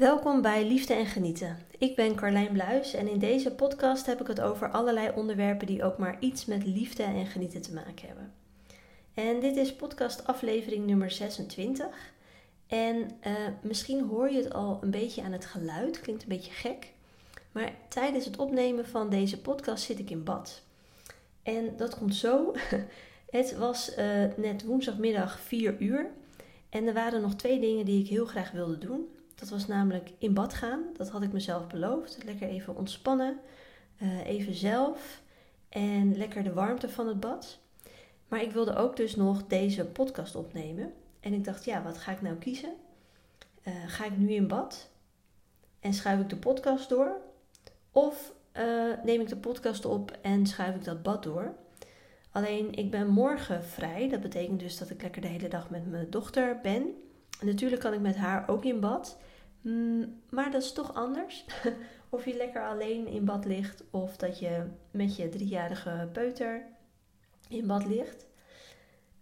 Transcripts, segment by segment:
Welkom bij Liefde en Genieten. Ik ben Carlijn Bluis en in deze podcast heb ik het over allerlei onderwerpen die ook maar iets met liefde en genieten te maken hebben. En dit is podcast aflevering nummer 26. En uh, misschien hoor je het al een beetje aan het geluid, klinkt een beetje gek. Maar tijdens het opnemen van deze podcast zit ik in bad. En dat komt zo. Het was uh, net woensdagmiddag 4 uur. En er waren nog twee dingen die ik heel graag wilde doen. Dat was namelijk in bad gaan. Dat had ik mezelf beloofd. Lekker even ontspannen. Uh, even zelf. En lekker de warmte van het bad. Maar ik wilde ook dus nog deze podcast opnemen. En ik dacht, ja, wat ga ik nou kiezen? Uh, ga ik nu in bad? En schuif ik de podcast door? Of uh, neem ik de podcast op en schuif ik dat bad door? Alleen ik ben morgen vrij. Dat betekent dus dat ik lekker de hele dag met mijn dochter ben. Natuurlijk kan ik met haar ook in bad. Mm, maar dat is toch anders. of je lekker alleen in bad ligt of dat je met je driejarige peuter in bad ligt.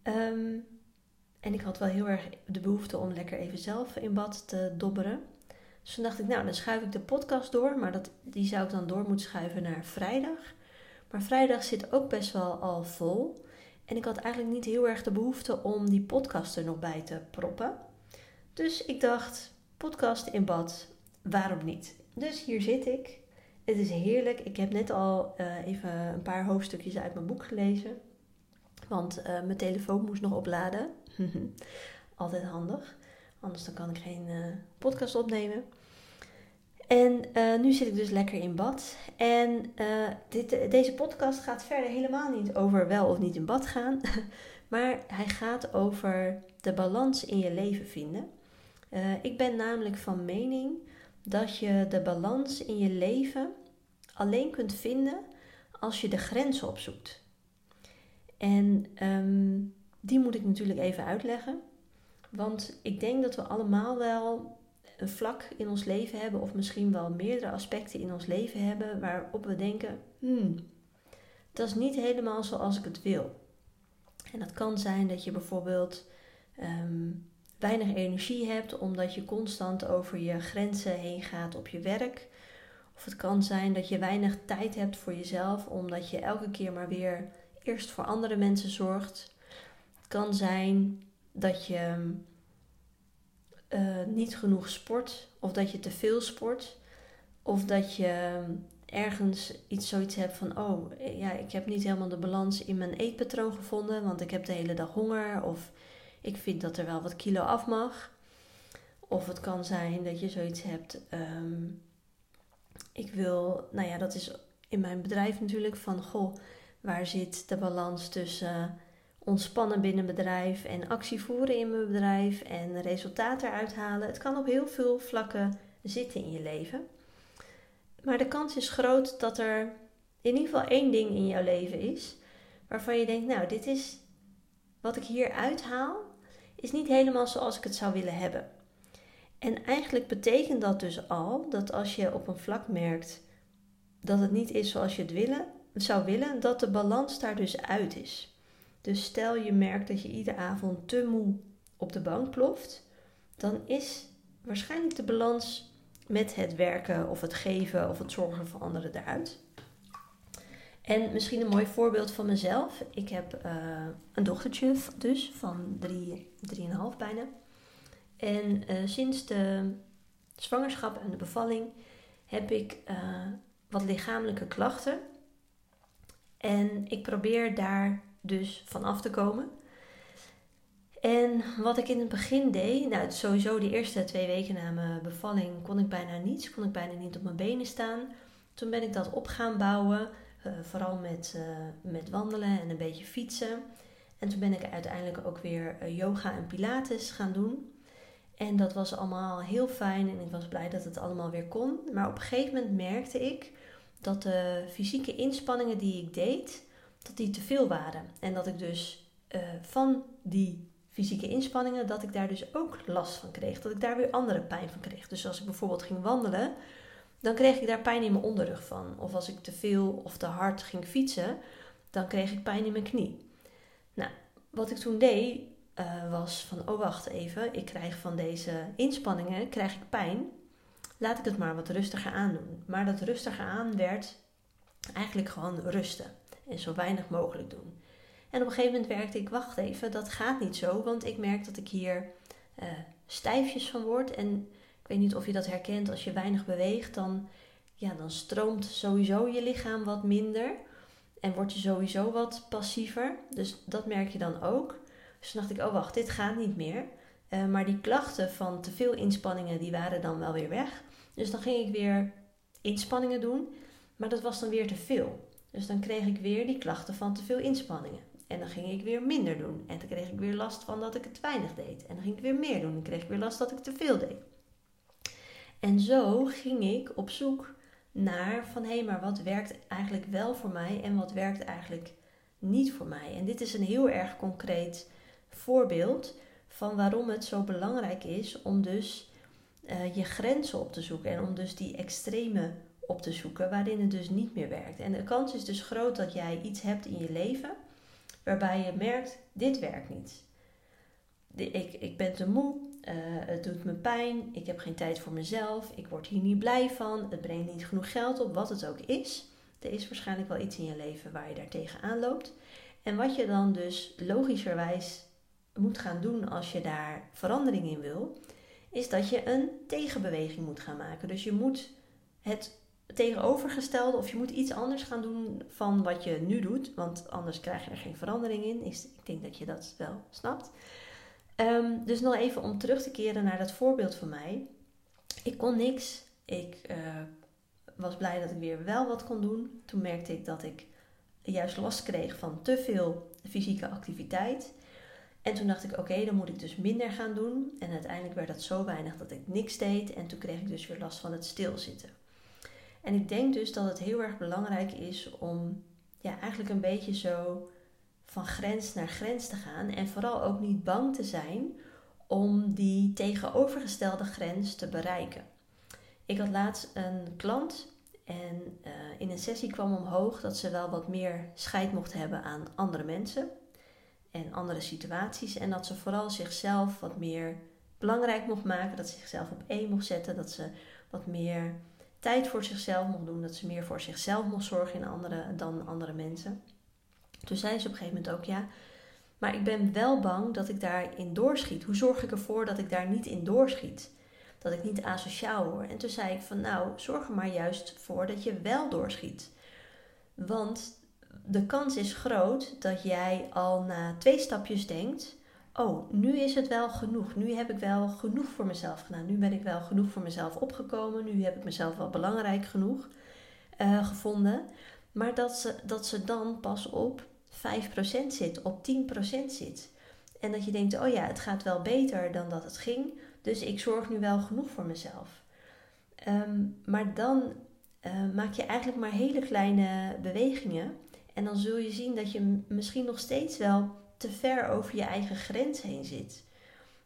Um, en ik had wel heel erg de behoefte om lekker even zelf in bad te dobberen. Dus toen dacht ik, nou, dan schuif ik de podcast door. Maar dat, die zou ik dan door moeten schuiven naar vrijdag. Maar vrijdag zit ook best wel al vol. En ik had eigenlijk niet heel erg de behoefte om die podcast er nog bij te proppen. Dus ik dacht, podcast in bad, waarom niet? Dus hier zit ik. Het is heerlijk. Ik heb net al uh, even een paar hoofdstukjes uit mijn boek gelezen. Want uh, mijn telefoon moest nog opladen. Altijd handig. Anders dan kan ik geen uh, podcast opnemen. En nu zit ik dus lekker in bad. En dit, deze podcast gaat verder helemaal niet over wel of niet in bad gaan. maar hij gaat over de balans in je leven vinden. Uh, ik ben namelijk van mening dat je de balans in je leven alleen kunt vinden als je de grenzen opzoekt. En um, die moet ik natuurlijk even uitleggen. Want ik denk dat we allemaal wel een vlak in ons leven hebben, of misschien wel meerdere aspecten in ons leven hebben, waarop we denken: hmm, dat is niet helemaal zoals ik het wil. En dat kan zijn dat je bijvoorbeeld um, weinig energie hebt omdat je constant over je grenzen heen gaat op je werk. Of het kan zijn dat je weinig tijd hebt voor jezelf omdat je elke keer maar weer eerst voor andere mensen zorgt. Het kan zijn dat je uh, niet genoeg sport, of dat je te veel sport, of dat je ergens iets zoiets hebt van: oh ja, ik heb niet helemaal de balans in mijn eetpatroon gevonden, want ik heb de hele dag honger, of ik vind dat er wel wat kilo af mag. Of het kan zijn dat je zoiets hebt. Um, ik wil, nou ja, dat is in mijn bedrijf natuurlijk van: goh, waar zit de balans tussen ontspannen binnen bedrijf en actie voeren in mijn bedrijf en resultaten eruit halen. Het kan op heel veel vlakken zitten in je leven. Maar de kans is groot dat er in ieder geval één ding in jouw leven is waarvan je denkt, nou, dit is wat ik hier uithaal, is niet helemaal zoals ik het zou willen hebben. En eigenlijk betekent dat dus al dat als je op een vlak merkt dat het niet is zoals je het willen, zou willen, dat de balans daar dus uit is. Dus stel je merkt dat je iedere avond te moe op de bank ploft, dan is waarschijnlijk de balans met het werken of het geven of het zorgen voor anderen eruit. En misschien een mooi voorbeeld van mezelf. Ik heb uh, een dochtertje dus van drie, drieënhalf bijna. En uh, sinds de zwangerschap en de bevalling heb ik uh, wat lichamelijke klachten. En ik probeer daar dus vanaf te komen. En wat ik in het begin deed, nou sowieso de eerste twee weken na mijn bevalling kon ik bijna niets, kon ik bijna niet op mijn benen staan. Toen ben ik dat op gaan bouwen, uh, vooral met, uh, met wandelen en een beetje fietsen. En toen ben ik uiteindelijk ook weer uh, yoga en pilates gaan doen. En dat was allemaal heel fijn en ik was blij dat het allemaal weer kon. Maar op een gegeven moment merkte ik dat de fysieke inspanningen die ik deed, dat die te veel waren. En dat ik dus van die fysieke inspanningen, dat ik daar dus ook last van kreeg. Dat ik daar weer andere pijn van kreeg. Dus als ik bijvoorbeeld ging wandelen, dan kreeg ik daar pijn in mijn onderrug van. Of als ik te veel of te hard ging fietsen, dan kreeg ik pijn in mijn knie. Nou, wat ik toen deed, uh, was van, oh wacht even, ik krijg van deze inspanningen, krijg ik pijn. laat ik het maar wat rustiger aandoen. Maar dat rustiger aan werd eigenlijk gewoon rusten en zo weinig mogelijk doen. En op een gegeven moment werkte ik, wacht even, dat gaat niet zo, want ik merk dat ik hier uh, stijfjes van word. En ik weet niet of je dat herkent, als je weinig beweegt, dan, ja, dan stroomt sowieso je lichaam wat minder. En word je sowieso wat passiever. Dus dat merk je dan ook. Dus dacht ik, oh wacht, dit gaat niet meer. Uh, maar die klachten van te veel inspanningen, die waren dan wel weer weg. Dus dan ging ik weer inspanningen doen. Maar dat was dan weer te veel. Dus dan kreeg ik weer die klachten van te veel inspanningen. En dan ging ik weer minder doen. En dan kreeg ik weer last van dat ik het weinig deed. En dan ging ik weer meer doen. En kreeg ik weer last dat ik te veel deed. En zo ging ik op zoek naar van hé, hey, maar wat werkt eigenlijk wel voor mij en wat werkt eigenlijk niet voor mij. En dit is een heel erg concreet voorbeeld van waarom het zo belangrijk is om dus uh, je grenzen op te zoeken en om dus die extreme op te zoeken waarin het dus niet meer werkt. En de kans is dus groot dat jij iets hebt in je leven waarbij je merkt, dit werkt niet. ik, ik ben te moe, uh, het doet me pijn, ik heb geen tijd voor mezelf, ik word hier niet blij van, het brengt niet genoeg geld op, wat het ook is. Er is waarschijnlijk wel iets in je leven waar je daar tegenaan loopt. En wat je dan dus logischerwijs moet gaan doen als je daar verandering in wil, is dat je een tegenbeweging moet gaan maken. Dus je moet het tegenovergestelde of je moet iets anders gaan doen van wat je nu doet, want anders krijg je er geen verandering in. Ik denk dat je dat wel snapt. Ehm, dus nog even om terug te keren naar dat voorbeeld van mij. Ik kon niks. Ik uh, was blij dat ik weer wel wat kon doen. Toen merkte ik dat ik juist last kreeg van te veel fysieke activiteit. En toen dacht ik, oké, dan moet ik dus minder gaan doen. En uiteindelijk werd dat zo weinig dat ik niks deed. En toen kreeg ik dus weer last van het stilzitten. En ik denk dus dat het heel erg belangrijk is om ja, eigenlijk een beetje zo van grens naar grens te gaan. En vooral ook niet bang te zijn om die tegenovergestelde grens te bereiken. Ik had laatst een klant en uh, in een sessie kwam omhoog dat ze wel wat meer scheid mocht hebben aan andere mensen en andere situaties. En dat ze vooral zichzelf wat meer belangrijk mocht maken, dat ze zichzelf op één mocht zetten, dat ze wat meer tijd voor zichzelf mocht doen, dat ze meer voor zichzelf mocht zorgen in andere, dan andere mensen. Toen zei ze op een gegeven moment ook ja, maar ik ben wel bang dat ik daarin doorschiet. Hoe zorg ik ervoor dat ik daar niet in doorschiet? Dat ik niet asociaal word. En toen zei ik van nou, zorg er maar juist voor dat je wel doorschiet. Want de kans is groot dat jij al na twee stapjes denkt: Oh, nu is het wel genoeg. Nu heb ik wel genoeg voor mezelf gedaan. Nu ben ik wel genoeg voor mezelf opgekomen. Nu heb ik mezelf wel belangrijk genoeg uh, gevonden. Maar dat ze, dat ze dan pas op 5% zit, op 10% zit. En dat je denkt: Oh ja, het gaat wel beter dan dat het ging. Dus ik zorg nu wel genoeg voor mezelf. Um, maar dan uh, maak je eigenlijk maar hele kleine bewegingen en dan zul je zien dat je misschien nog steeds wel te ver over je eigen grens heen zit.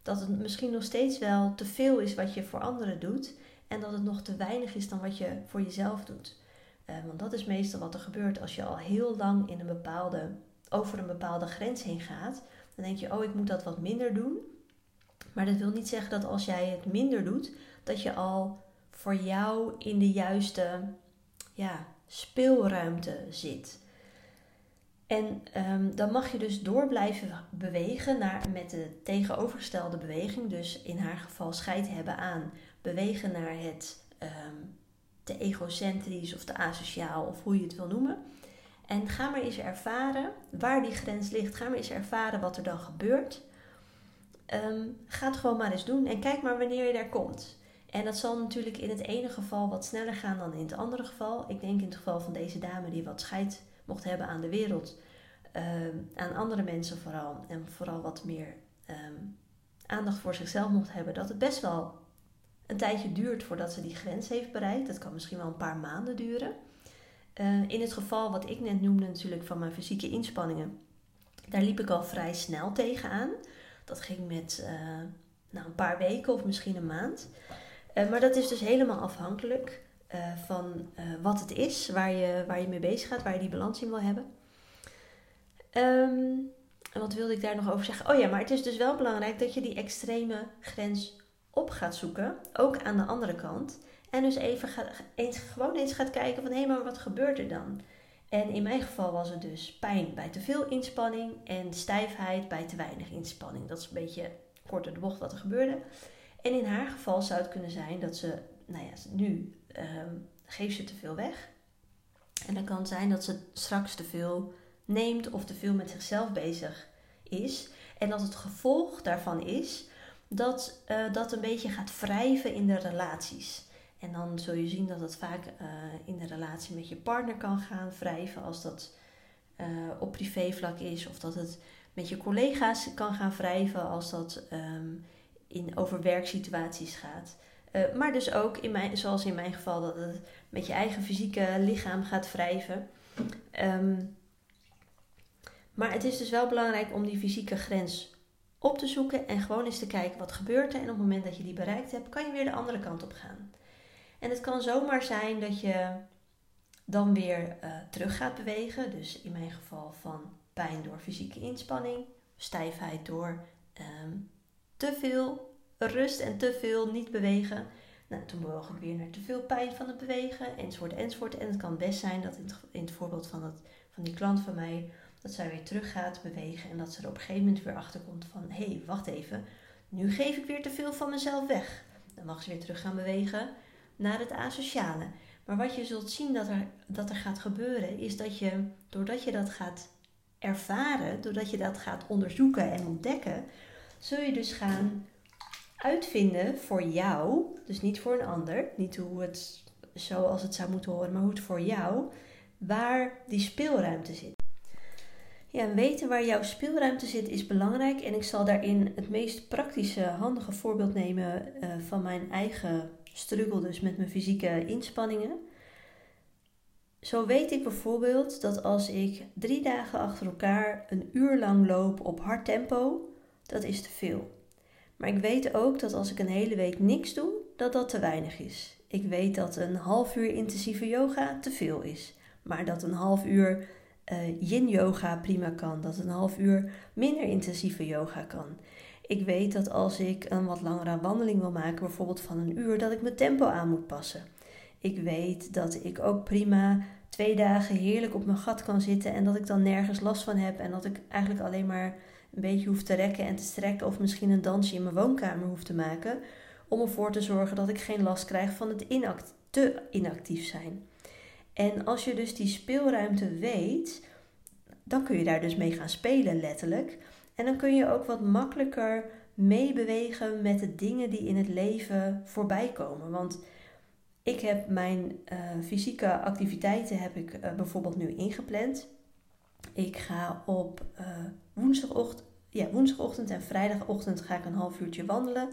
Dat het misschien nog steeds wel te veel is wat je voor anderen doet. En dat het nog te weinig is dan wat je voor jezelf doet. Uh, want dat is meestal wat er gebeurt als je al heel lang in een bepaalde, over een bepaalde grens heen gaat. Dan denk je, oh, ik moet dat wat minder doen. Maar dat wil niet zeggen dat als jij het minder doet, dat je al voor jou in de juiste ja, speelruimte zit. En um, dan mag je dus door blijven bewegen naar, met de tegenovergestelde beweging. Dus in haar geval scheid hebben aan bewegen naar het um, te egocentrisch of te asociaal of hoe je het wil noemen. En ga maar eens ervaren waar die grens ligt. Ga maar eens ervaren wat er dan gebeurt. Um, ga het gewoon maar eens doen en kijk maar wanneer je daar komt. En dat zal natuurlijk in het ene geval wat sneller gaan dan in het andere geval. Ik denk in het geval van deze dame die wat scheid mocht hebben aan de wereld, ehm, aan andere mensen vooral, en vooral wat meer ehm, aandacht voor zichzelf mocht hebben, dat het best wel een tijdje duurt voordat ze die grens heeft bereikt. Dat kan misschien wel een paar maanden duren. Uh, in het geval wat ik net noemde, natuurlijk van mijn fysieke inspanningen, daar liep ik al vrij snel tegenaan. Dat ging met uh, nou, een paar weken of misschien een maand. Uh, maar dat is dus helemaal afhankelijk van wat het is, waar je, waar je mee bezig gaat, waar je die balans in wil hebben. Um, en wat wilde ik daar nog over zeggen? Oh ja, maar het is dus wel belangrijk dat je die extreme grens op gaat zoeken, ook aan de andere kant. En dus even eens, gewoon eens gaat kijken van hé, maar wat gebeurt er dan? En in mijn geval was het dus pijn bij te veel inspanning en stijfheid bij te weinig inspanning. Dat is een beetje kort de bocht wat er gebeurde. En in haar geval zou het kunnen zijn dat ze, nou ja, nu ehm, geeft ze te veel weg. En dan kan zijn dat ze straks te veel neemt of te veel met zichzelf bezig is. En dat het gevolg daarvan is dat uh, dat een beetje gaat wrijven in de relaties. En dan zul je zien dat het vaak uh, in de relatie met je partner kan gaan wrijven als dat uh, op privévlak is. Of dat het met je collega's kan gaan wrijven als dat um, in, over werksituaties gaat. Maar dus ook, in mijn, zoals in mijn geval, dat het met je eigen fysieke lichaam gaat wrijven. Um, maar het is dus wel belangrijk om die fysieke grens op te zoeken en gewoon eens te kijken wat gebeurt er. En op het moment dat je die bereikt hebt, kan je weer de andere kant op gaan. En het kan zomaar zijn dat je dan weer uh, terug gaat bewegen. Dus in mijn geval van pijn door fysieke inspanning, stijfheid door um, te veel rust en te veel niet bewegen. Nou, toen bewoog ik weer naar te veel pijn van het bewegen, enzovoort, enzovoort. En het kan best zijn dat in het, in het voorbeeld van, het, van die klant van mij, dat zij weer terug gaat bewegen en dat ze er op een gegeven moment weer achter komt van, hé, hey, wacht even, nu geef ik weer te veel van mezelf weg. Dan mag ze weer terug gaan bewegen naar het asociale. Maar wat je zult zien dat er, dat er gaat gebeuren, is dat je, doordat je dat gaat ervaren, doordat je dat gaat onderzoeken en ontdekken, zul je dus gaan uitvinden voor jou, dus niet voor een ander, niet hoe het zoals het zou moeten horen, maar hoe het voor jou, waar die speelruimte zit. Ja, weten waar jouw speelruimte zit is belangrijk en ik zal daarin het meest praktische, handige voorbeeld nemen uh, van mijn eigen struggle, dus met mijn fysieke inspanningen. Zo weet ik bijvoorbeeld dat als ik drie dagen achter elkaar een uur lang loop op hard tempo, dat is te veel. Maar ik weet ook dat als ik een hele week niks doe, dat dat te weinig is. Ik weet dat een half uur intensieve yoga te veel is. Maar dat een half uur uh, yin yoga prima kan. Dat een half uur minder intensieve yoga kan. Ik weet dat als ik een wat langere wandeling wil maken, bijvoorbeeld van een uur, dat ik mijn tempo aan moet passen. Ik weet dat ik ook prima twee dagen heerlijk op mijn gat kan zitten en dat ik dan nergens last van heb en dat ik eigenlijk alleen maar een beetje hoef te rekken en te strekken of misschien een dansje in mijn woonkamer hoef te maken om ervoor te zorgen dat ik geen last krijg van het inact te inactief zijn. En als je dus die speelruimte weet, dan kun je daar dus mee gaan spelen letterlijk. En dan kun je ook wat makkelijker meebewegen met de dingen die in het leven voorbij komen. Want ik heb mijn uh, fysieke activiteiten heb ik uh, bijvoorbeeld nu ingepland. Ik ga op uh, woensdagochtend, ja, woensdagochtend en vrijdagochtend ga ik een half uurtje wandelen.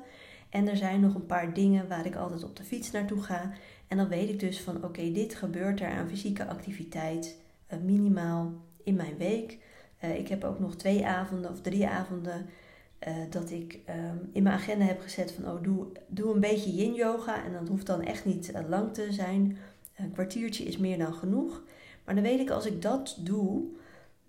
En er zijn nog een paar dingen waar ik altijd op de fiets naartoe ga. En dan weet ik dus van oké, dit gebeurt er aan fysieke activiteit uh, minimaal in mijn week. Uh, ik heb ook nog twee avonden of drie avonden uh, dat ik um, in mijn agenda heb gezet van oh, doe, doe een beetje yin yoga. En dat hoeft dan echt niet lang te zijn. Een kwartiertje is meer dan genoeg. Maar dan weet ik als ik dat doe,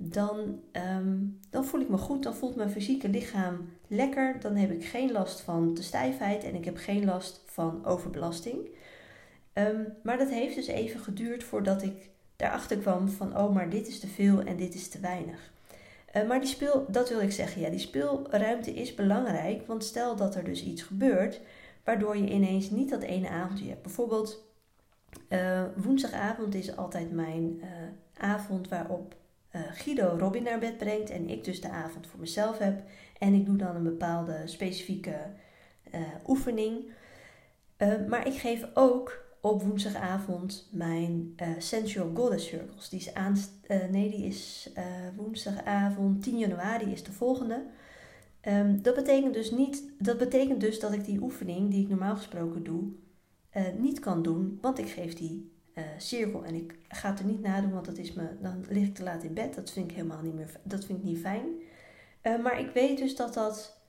dan, um, dan voel ik me goed. Dan voelt mijn fysieke lichaam lekker. Dan heb ik geen last van de stijfheid en ik heb geen last van overbelasting. Um, maar dat heeft dus even geduurd voordat ik daarachter kwam van oh, maar dit is te veel en dit is te weinig. Uh, maar die speel, dat wil ik zeggen, ja, die speelruimte is belangrijk. Want stel dat er dus iets gebeurt waardoor je ineens niet dat ene avondje hebt. Bijvoorbeeld uh, woensdagavond is altijd mijn uh, avond waarop uh, Guido Robin naar bed brengt en ik dus de avond voor mezelf heb. En ik doe dan een bepaalde specifieke uh, oefening. Uh, maar ik geef ook op woensdagavond mijn Sensual Goddess Circles. Die is, aan, nee, die is woensdagavond 10 januari is de volgende. Um, dat, betekent dus niet, dat betekent dus dat ik die oefening die ik normaal gesproken doe, niet kan doen, want ik geef die uh, cirkel. En ik ga het er niet nadoen, want dat is me, dan lig ik te laat in bed. Dat vind ik helemaal niet meer, dat vind ik niet fijn. Uh, maar ik weet dus dat dat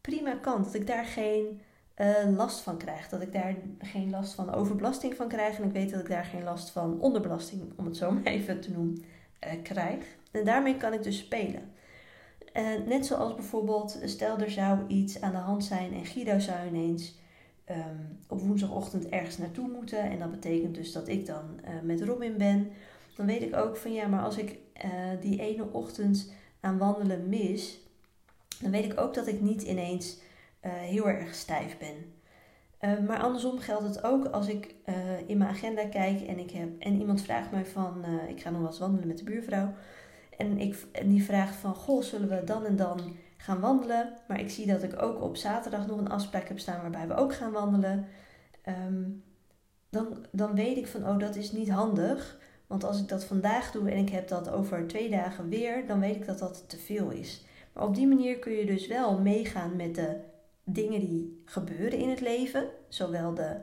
prima kan. Dat ik daar geen uh, last van krijg. Dat ik daar geen last van overbelasting van krijg. En ik weet dat ik daar geen last van onderbelasting, om het zo maar even te noemen, krijg. En daarmee kan ik dus spelen. net zoals bijvoorbeeld, stel er zou iets aan de hand zijn en Guido zou ineens ehm, op woensdagochtend ergens naartoe moeten. En dat betekent dus dat ik dan uh, met Robin ben. Dan weet ik ook van ja, maar als ik uh, die ene ochtend aan wandelen mis, dan weet ik ook dat ik niet ineens uh, heel erg stijf ben. maar andersom geldt het ook als ik in mijn agenda kijk en, ik heb, en iemand vraagt mij van, ik ga nog wel eens wandelen met de buurvrouw. En, ik, en die vraagt van, goh, zullen we dan en dan gaan wandelen. Maar ik zie dat ik ook op zaterdag nog een afspraak heb staan waarbij we ook gaan wandelen. Ehm, dan, dan weet ik van, oh, dat is niet handig. Want als ik dat vandaag doe en ik heb dat over twee dagen weer, dan weet ik dat dat te veel is. Maar op die manier kun je dus wel meegaan met de dingen die gebeuren in het leven. Zowel de,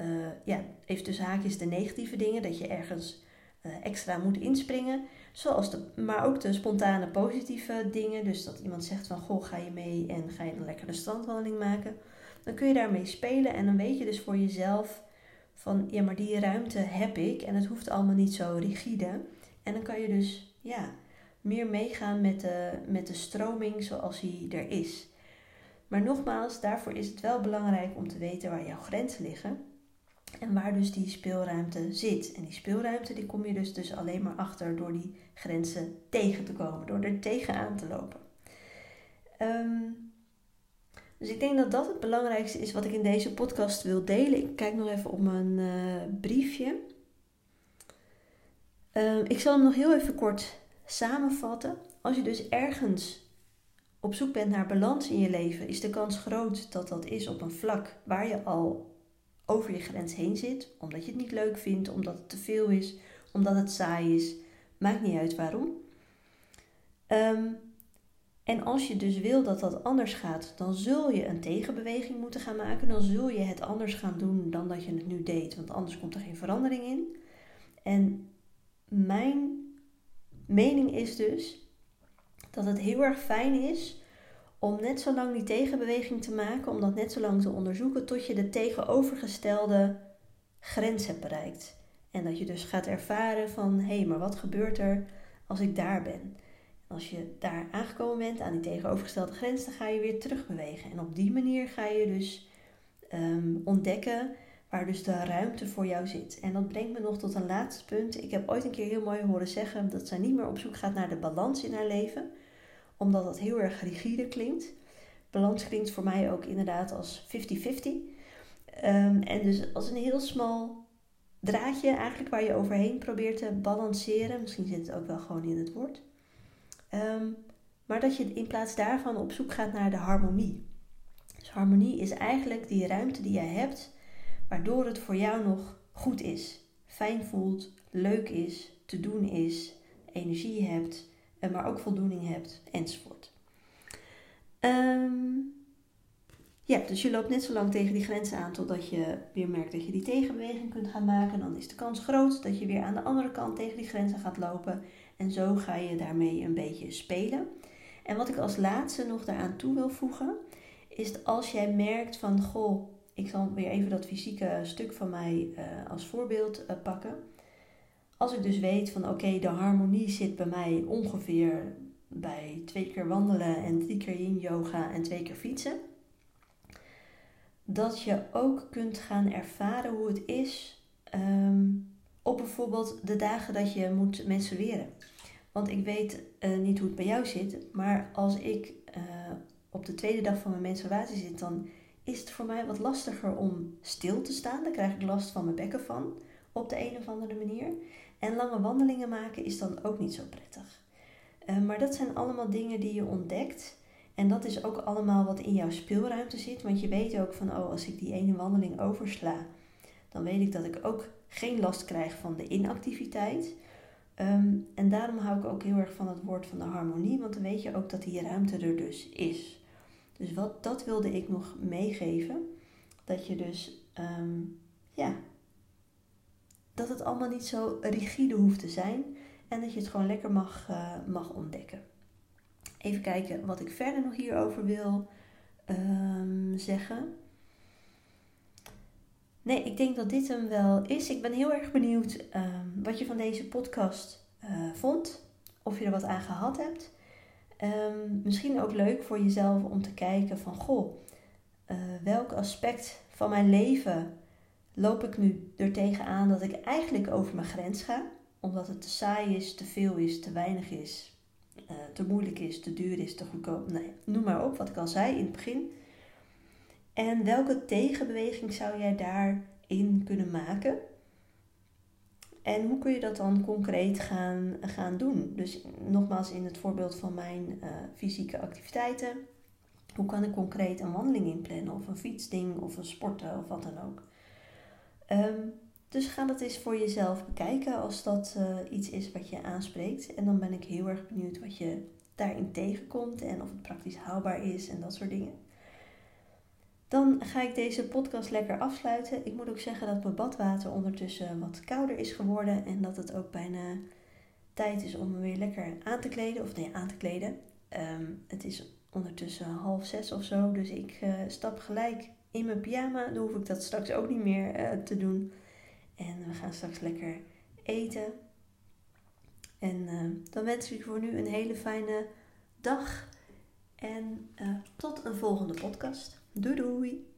uh, ja, even tussen haakjes, de negatieve dingen, dat je ergens uh, extra moet inspringen. Zoals de, maar ook de spontane positieve dingen. Dus dat iemand zegt van, goh, ga je mee en ga je een lekkere strandwandeling maken. Dan kun je daarmee spelen en dan weet je dus voor jezelf van, ja, maar die ruimte heb ik en het hoeft allemaal niet zo rigide. En dan kan je dus, ja, meer meegaan met de, met de stroming zoals die er is. Maar nogmaals, daarvoor is het wel belangrijk om te weten waar jouw grenzen liggen. En waar dus die speelruimte zit. En die speelruimte die kom je dus, dus alleen maar achter door die grenzen tegen te komen. Door er tegenaan te lopen. Ehm, dus ik denk dat dat het belangrijkste is wat ik in deze podcast wil delen. Ik kijk nog even op mijn uh, briefje. Uh, ik zal hem nog heel even kort samenvatten. Als je dus ergens op zoek bent naar balans in je leven, is de kans groot dat dat is op een vlak waar je al over je grens heen zit, omdat je het niet leuk vindt, omdat het te veel is, omdat het saai is. Maakt niet uit waarom. Ehm, en als je dus wil dat dat anders gaat, dan zul je een tegenbeweging moeten gaan maken. Dan zul je het anders gaan doen dan dat je het nu deed, want anders komt er geen verandering in. En mijn mening is dus dat het heel erg fijn is om net zo lang die tegenbeweging te maken, om dat net zo lang te onderzoeken tot je de tegenovergestelde grens hebt bereikt. En dat je dus gaat ervaren van hé, hey, maar wat gebeurt er als ik daar ben? Als je daar aangekomen bent aan die tegenovergestelde grens, dan ga je weer terugbewegen. En op die manier ga je dus um, ontdekken waar dus de ruimte voor jou zit. En dat brengt me nog tot een laatste punt. Ik heb ooit een keer heel mooi horen zeggen dat zij niet meer op zoek gaat naar de balans in haar leven, omdat dat heel erg rigide klinkt. Balans klinkt voor mij ook inderdaad als 50-50. Um, ehm, en dus als een heel smal draadje eigenlijk waar je overheen probeert te balanceren. Misschien zit het ook wel gewoon in het woord. Ehm, maar dat je in plaats daarvan op zoek gaat naar de harmonie. Dus harmonie is eigenlijk die ruimte die jij hebt, waardoor het voor jou nog goed is, fijn voelt, leuk is, te doen is, energie hebt maar ook voldoening hebt enzovoort. Um, ja, dus je loopt net zo lang tegen die grenzen aan totdat je weer merkt dat je die tegenbeweging kunt gaan maken. Dan is de kans groot dat je weer aan de andere kant tegen die grenzen gaat lopen. En zo ga je daarmee een beetje spelen. En wat ik als laatste nog daaraan toe wil voegen, is dat als jij merkt van goh, ik zal weer even dat fysieke stuk van mij uh, als voorbeeld uh, pakken. Als ik dus weet van oké, de harmonie zit bij mij ongeveer bij twee keer wandelen en drie keer yin yoga en twee keer fietsen. Dat je ook kunt gaan ervaren hoe het is ehm, op bijvoorbeeld de dagen dat je moet menstrueren. Want ik weet uh, niet hoe het bij jou zit, maar als ik uh, op de tweede dag van mijn menstruatie zit, dan is het voor mij wat lastiger om stil te staan. Daar krijg ik last van mijn bekken van, op de een of andere manier. En lange wandelingen maken is dan ook niet zo prettig. Uh, maar dat zijn allemaal dingen die je ontdekt. En dat is ook allemaal wat in jouw speelruimte zit. Want je weet ook van, oh, als ik die ene wandeling oversla, dan weet ik dat ik ook geen last krijg van de inactiviteit. Um, en daarom hou ik ook heel erg van het woord van de harmonie, want dan weet je ook dat die ruimte er dus is. Dus wat, dat wilde ik nog meegeven. Dat je dus um, ja, dat het allemaal niet zo rigide hoeft te zijn en dat je het gewoon lekker mag, uh, mag ontdekken. Even kijken wat ik verder nog hierover wil um, zeggen. Nee, ik denk dat dit hem wel is. Ik ben heel erg benieuwd um, wat je van deze podcast uh, vond. Of je er wat aan gehad hebt. Um, misschien ook leuk voor jezelf om te kijken van goh, uh, welk aspect van mijn leven loop ik nu er tegenaan dat ik eigenlijk over mijn grens ga, omdat het te saai is, te veel is, te weinig is, uh, te moeilijk is, te duur is, te goedkoop. Noem maar op wat ik al zei in het begin. En welke tegenbeweging zou jij daarin kunnen maken? En hoe kun je dat dan concreet gaan, gaan doen? Dus nogmaals in het voorbeeld van mijn uh, fysieke activiteiten. Hoe kan ik concreet een wandeling inplannen of een fietsding of een sporten of wat dan ook? Um, dus ga dat eens voor jezelf bekijken als dat uh, iets is wat je aanspreekt. En dan ben ik heel erg benieuwd wat je daarin tegenkomt en of het praktisch haalbaar is en dat soort dingen. Dan ga ik deze podcast lekker afsluiten. Ik moet ook zeggen dat mijn badwater ondertussen wat kouder is geworden en dat het ook bijna tijd is om me weer lekker aan te kleden. Of nee, aan te kleden. Um, het is ondertussen half zes of zo, dus ik uh, stap gelijk in mijn pyjama. Dan hoef ik dat straks ook niet meer uh, te doen. En we gaan straks lekker eten. En uh, dan wens ik voor nu een hele fijne dag. En tot een volgende podcast. Doei doei!